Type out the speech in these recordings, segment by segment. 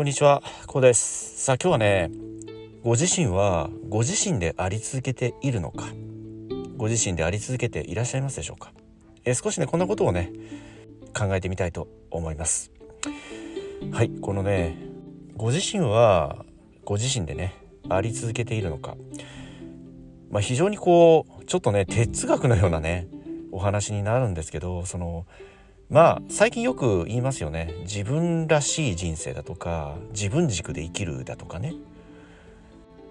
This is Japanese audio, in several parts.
こんにちは、こうです。さあ今日はね、ご自身はご自身であり続けているのか、ご自身であり続けていらっしゃいますでしょうか？え少しね、こんなことをね、考えてみたいと思います。はい、このね、ご自身はご自身でね、あり続けているのか？まあ、非常にこう、ちょっとね、哲学のようなね、お話になるんですけど、その、まあ最近よく言いますよね自分らしい人生だとか自分軸で生きるだとかね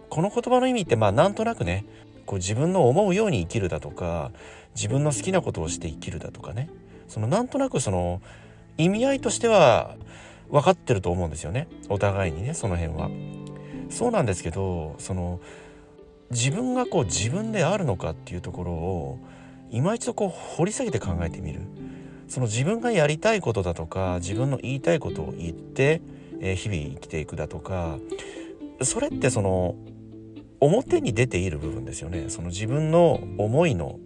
この言葉の意味ってまあなんとなくねこう自分の思うように生きるだとか自分の好きなことをして生きるだとかねそのなんとなくその意味合いとしては分かってると思うんですよねお互いにねその辺は。そうなんですけどその自分がこう自分であるのかっていうところを今一度こう掘り下げて考えてみる。その自分がやりたいことだとか自分の言いたいことを言って、えー、日々生きていくだとかそれってその表に出ている部分ですよね。その自分の思いの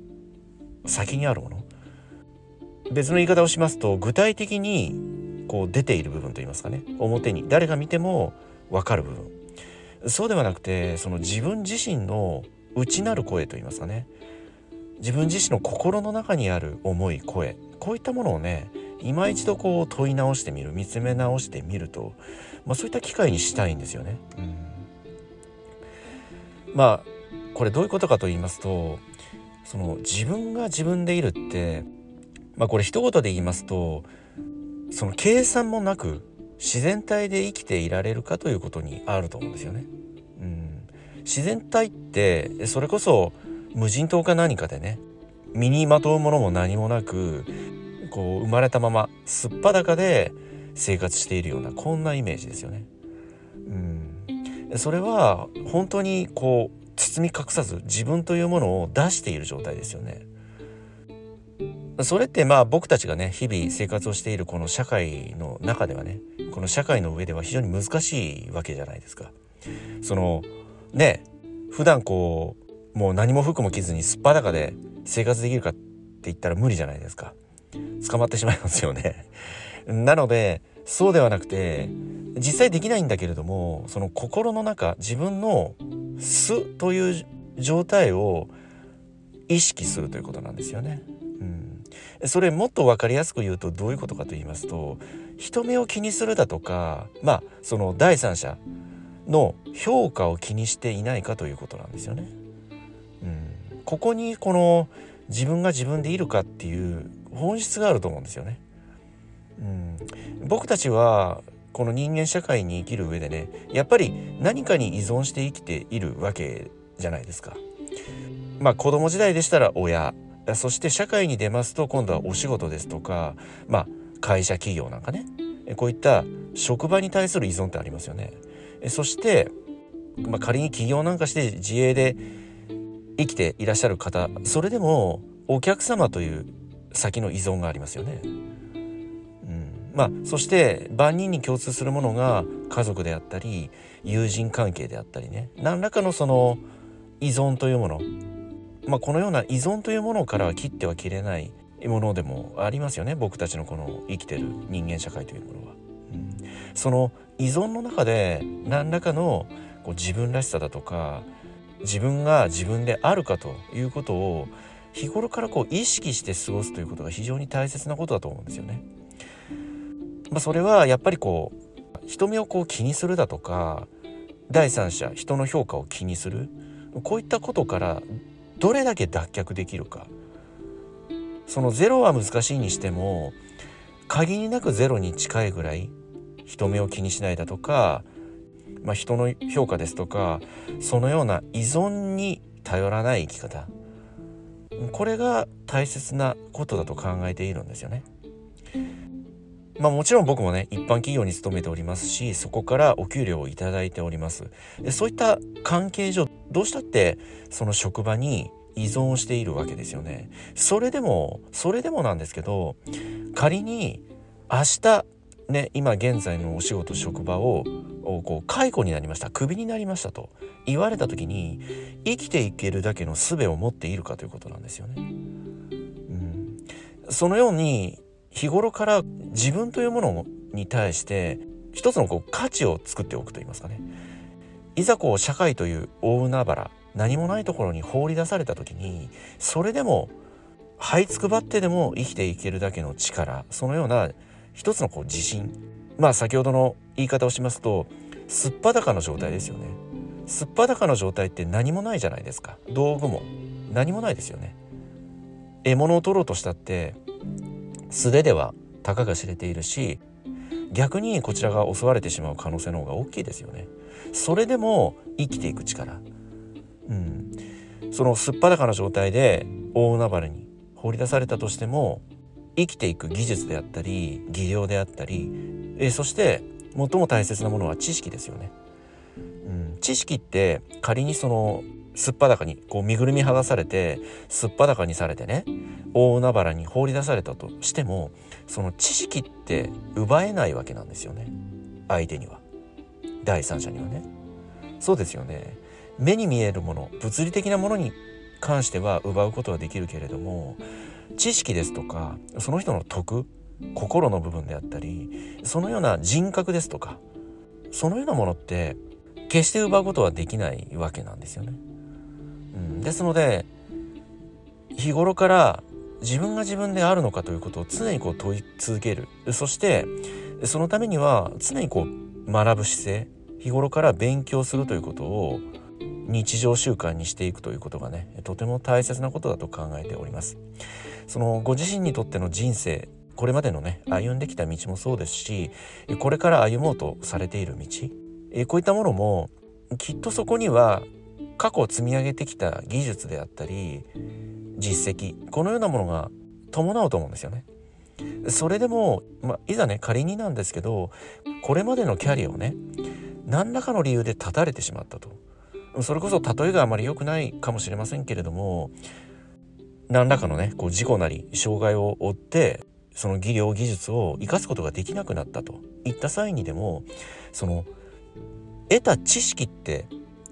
先にあるもの。別の言い方をしますと具体的にこう出ている部分と言いますかね。表に誰が見ても分かる部分。そうではなくてその自分自身の内なる声と言いますかね自分自身の心の中にある思い声こういったものをね今一度こう問い直してみる見つめ直してみると、まあ、そういった機会にしたいんですよね。うん、まあこれどういうことかと言いますとその自分が自分でいるってまあこれ一言で言いますとその計算もなく自然体で生きていられるかということにあると思うんですよね。うん、自然体ってそれこそ無人島か何かでね身にまとうものも何もなくこう生まれたまますっぱだかで生活しているようなこんなイメージですよね。うん、それは本当にこう包み隠さず自分というものを出している状態ですよね。それってまあ僕たちがね日々生活をしているこの社会の中ではねこの社会の上では非常に難しいわけじゃないですか。そのね普段こうもう何も服も着ずにすっぱだかで生活できるかって言ったら無理じゃないですか。捕まってしまいますよね。なので、そうではなくて、実際できないんだけれども、その心の中、自分の素という状態を意識するということなんですよね。うん、それもっと分かりやすく言うとどういうことかと言いますと人目を気にするだとかまあその第三者の評価を気にしていないかということなんですよね。ここにこの自分が自分でいるかっていう本質があると思うんですよね。うん、僕たちはこの人間社会に生きる上でねやっぱり何かに依存して生きているわけじゃないですか。まあ子供時代でしたら親そして社会に出ますと今度はお仕事ですとかまあ会社企業なんかねこういった職場に対する依存ってありますよね。そして、まあ、仮に起業なんかして自営で生きていらっしゃる方それでもお客様という先の依存がありますよね。うん、まあそして万人に共通するものが家族であったり友人関係であったりね。何らかのその依存というもの、まあ、このような依存というものからは切っては切れないものでもありますよね。僕たちのこの生きてる人間社会というものは。うん、その依存の中で何らかのこう自分らしさだとか自分が自分であるかということを日頃からこう意識して過ごすということが非常に大切なことだと思うんですよね。まあ、それはやっぱりこう人目をこう気にするだとか第三者人の評価を気にするこういったことからどれだけ脱却できるかそのゼロは難しいにしても限りなくゼロに近いぐらい人目を気にしないだとかまあ、人の評価ですとかそのような依存に頼らない生き方。これが大切なことだと考えているんですよね。まあもちろん僕もね一般企業に勤めておりますしそこからお給料をいただいております。でそういった関係上どうしたってその職場に依存しているわけですよね。それでもそれでもなんですけど仮に明日ね、今現在のお仕事職場をこう解雇になりました。クビになりましたと言われた時に生きていけるだけの術を持っているかということなんですよね。うん、そのように日頃から自分というものに対して一つのこう価値を作っておくといいますかね。いざこう社会という大海原何もないところに放り出された時にそれでも這いつくばってでも生きていけるだけの力そのような一つのこう自信。まあ先ほどの言い方をしますとすっぱだかの状態ですよね。すっぱだかの状態って何もないじゃないですか。道具も。何もないですよね。獲物を取ろうとしたって素手ではたかが知れているし逆にこちらが襲われてしまう可能性の方が大きいですよね。それでも生きていく力。うん。そのすっぱだかな状態で大海原に放り出されたとしても生きていく技術であったり技量であったりえそして最も大切なものは知識ですよね。うん、知識って仮にそのすっぱだかにこう身ぐるみ剥がされてすっぱだかにされてね大海原に放り出されたとしてもその知識って奪えないわけなんですよね。相手には。第三者にはね。そうですよね。目に見えるもの物理的なものに関しては奪うことはできるけれども知識ですとかその人の徳心の部分であったりそのような人格ですとかそのようなものって決して奪うことはできないわけなんですよね。うん、ですので日頃から自分が自分であるのかということを常にこう問い続ける。そしてそのためには常にこう学ぶ姿勢日頃から勉強するということを日常習慣にしていくということがねとても大切なことだと考えております。そのご自身にとっての人生これまでのね歩んできた道もそうですしこれから歩もうとされている道こういったものもきっとそこには過去積み上げてきた技術であったり実績このようなものが伴うと思うんですよね。それでも、まあ、いざね仮になんですけどこれまでのキャリアをね何らかの理由で断たれてしまったとそれこそ例えがあまり良くないかもしれませんけれども何らかのねこう事故なり障害を負ってその技量技術を生かすことができなくなったといった際にでもその得た知識って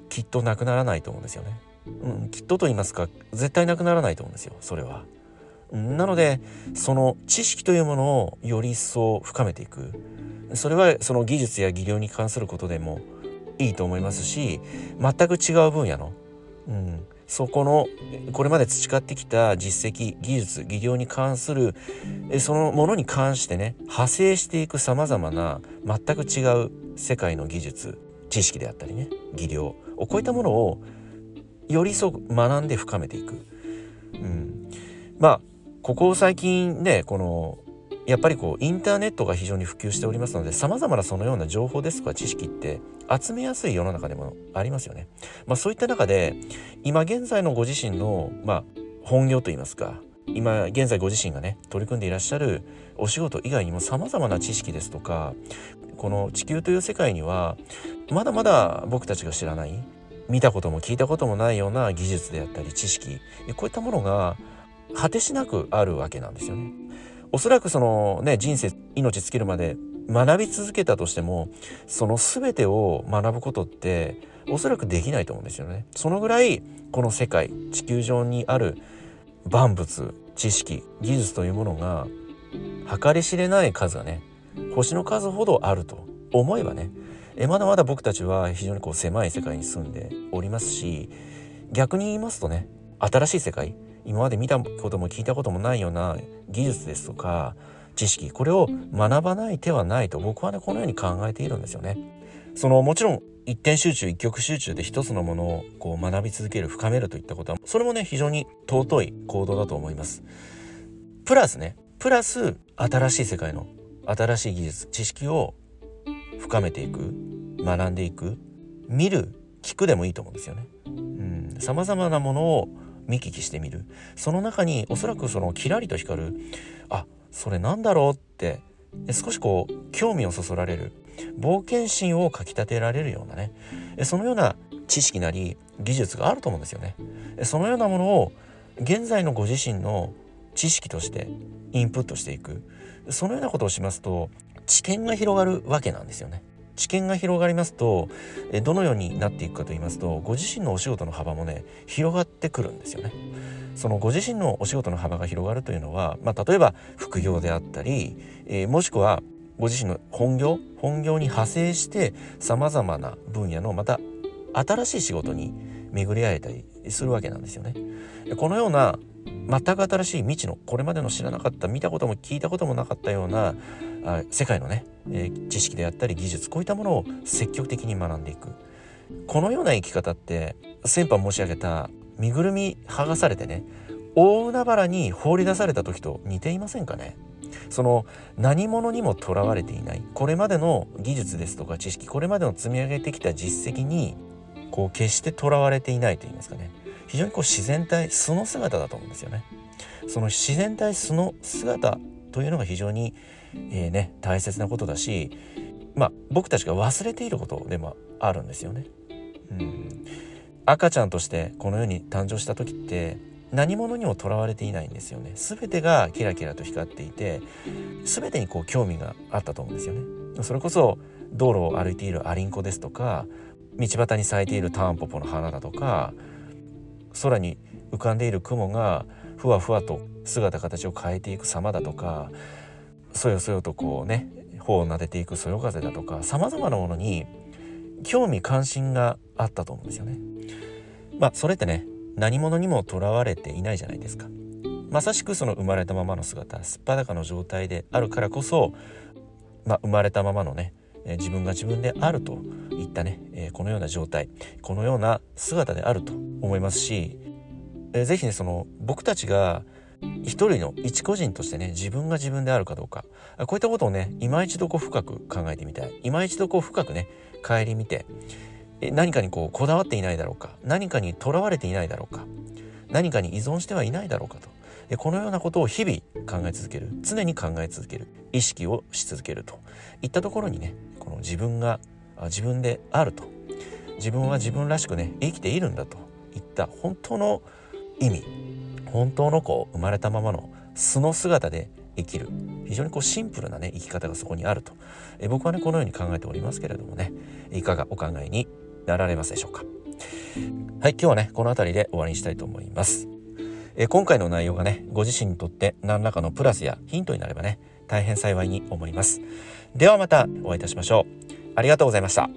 きっとなくならないと思うんですよね。うん、きっとと言いますか絶対なくならないと思うんですよそれは。なのでその知識というものをより一層深めていくそれはその技術や技量に関することでもいいと思いますし全く違う分野の、うん、そこのこれまで培ってきた実績技術技量に関するそのものに関してね派生していくさまざまな全く違う世界の技術知識であったりね技量こういったものをよりそう学んで深めていく。うん、まあここ最近ねこのやっぱりこうインターネットが非常に普及しておりますので様々なそのような情報ですとか知識って集めやすい世の中でもありますよね。まあ、そういった中で今現在のご自身の、まあ、本業といいますか今現在ご自身がね取り組んでいらっしゃるお仕事以外にも様々な知識ですとかこの地球という世界にはまだまだ僕たちが知らない見たことも聞いたこともないような技術であったり知識こういったものが果てしなくあるわけなんですよね。おそらくそのね人生命尽きるまで学び続けたとしてもその全てを学ぶことっておそらくできないと思うんですよね。そのぐらいこの世界地球上にある万物知識技術というものが計り知れない数がね星の数ほどあると思えばねえまだまだ僕たちは非常にこう狭い世界に住んでおりますし逆に言いますとね新しい世界今まで見たことも聞いたこともないような技術ですとか知識これを学ばない手はないと僕はねこのように考えているんですよね。そのもちろん一点集中一極集中で一つのものをこう学び続ける深めるといったことはそれもね非常に尊い行動だと思います。プラスねプラス新しい世界の新しい技術知識を深めていく学んでいく見る聞くでもいいと思うんですよね。さまざまなものを見聞きしてみる？その中におそらくそのキラリと光るあそれなんだろうって少しこう興味をそそられる冒険心をかきたてられるようなねそのような知識なり技術があると思うんですよね。そのようなものを現在のご自身の知識としてインプットしていくそのようなことをしますと知見が広がるわけなんですよね。知見が広がりますとどのようになっていくかと言いますとご自身のお仕事の幅もね広がってくるんですよね。そのご自身のお仕事の幅が広がるというのは、まあ、例えば副業であったり、えー、もしくはご自身の本業本業に派生してさまざまな分野のまた新しい仕事に巡り合えたりするわけなんですよね。このような全く新しい未知のこれまでの知らなかった見たことも聞いたこともなかったようなあ世界のね、えー、知識であったり技術こういったものを積極的に学んでいく。このような生き方って先般申し上げた身ぐるみ剥がされてね大海原に放り出された時と似ていませんかね？その何者にもとらわれていない。これまでの技術ですとか知識これまでの積み上げてきた実績にこう決してとらわれていないと言いますかね。非常にこう自然体素の姿だと思うんですよね。その自然体素の姿というのが非常に、えー、ね、大切なことだし、まあ、僕たちが忘れていることでもあるんですよね。うん、赤ちゃんとしてこの世に誕生した時って何者にもとらわれていないんですよね。全てがキラキラと光っていて全てにこう興味があったと思うんですよね。それこそ道路を歩いているアリンコですとか道端に咲いているタンポポの花だとか空に浮かんでいる雲がふわふわと姿形を変えていく様だとかそよそよとこうね頬を撫でていくそよ風だとかさまざまなものに興味関心があったと思うんですよね。まあそれってね何者にもとらわれていないじゃないですか。まさしくその生まれたままの姿すっぱだかの状態であるからこそ、まあ、生まれたままのね自分が自分であるといったね、このような状態このような姿であると思いますし、ぜひねその僕たちが一人の一個人としてね自分が自分であるかどうか。こういったことをね今一度こう深く考えてみたい。今一度こう深くね顧みて何かにこうこだわっていないだろうか。何かにとらわれていないだろうか。何かに依存してはいないだろうかと。このようなことを日々考え続ける。常に考え続ける。意識をし続けると。いったところにねこの自分が自分であると。自分は自分らしくね生きているんだと。いった本当の意味。本当のこう生まれたままの素の姿で生きる。非常にこうシンプルなね生き方がそこにあると。え僕はねこのように考えておりますけれどもね。いかがお考えになられますでしょうか。はい今日はねこの辺りで終わりにしたいと思います。え今回の内容がねご自身にとって何らかのプラスやヒントになればね大変幸いに思います。ではまたお会いいたしましょう。ありがとうございました。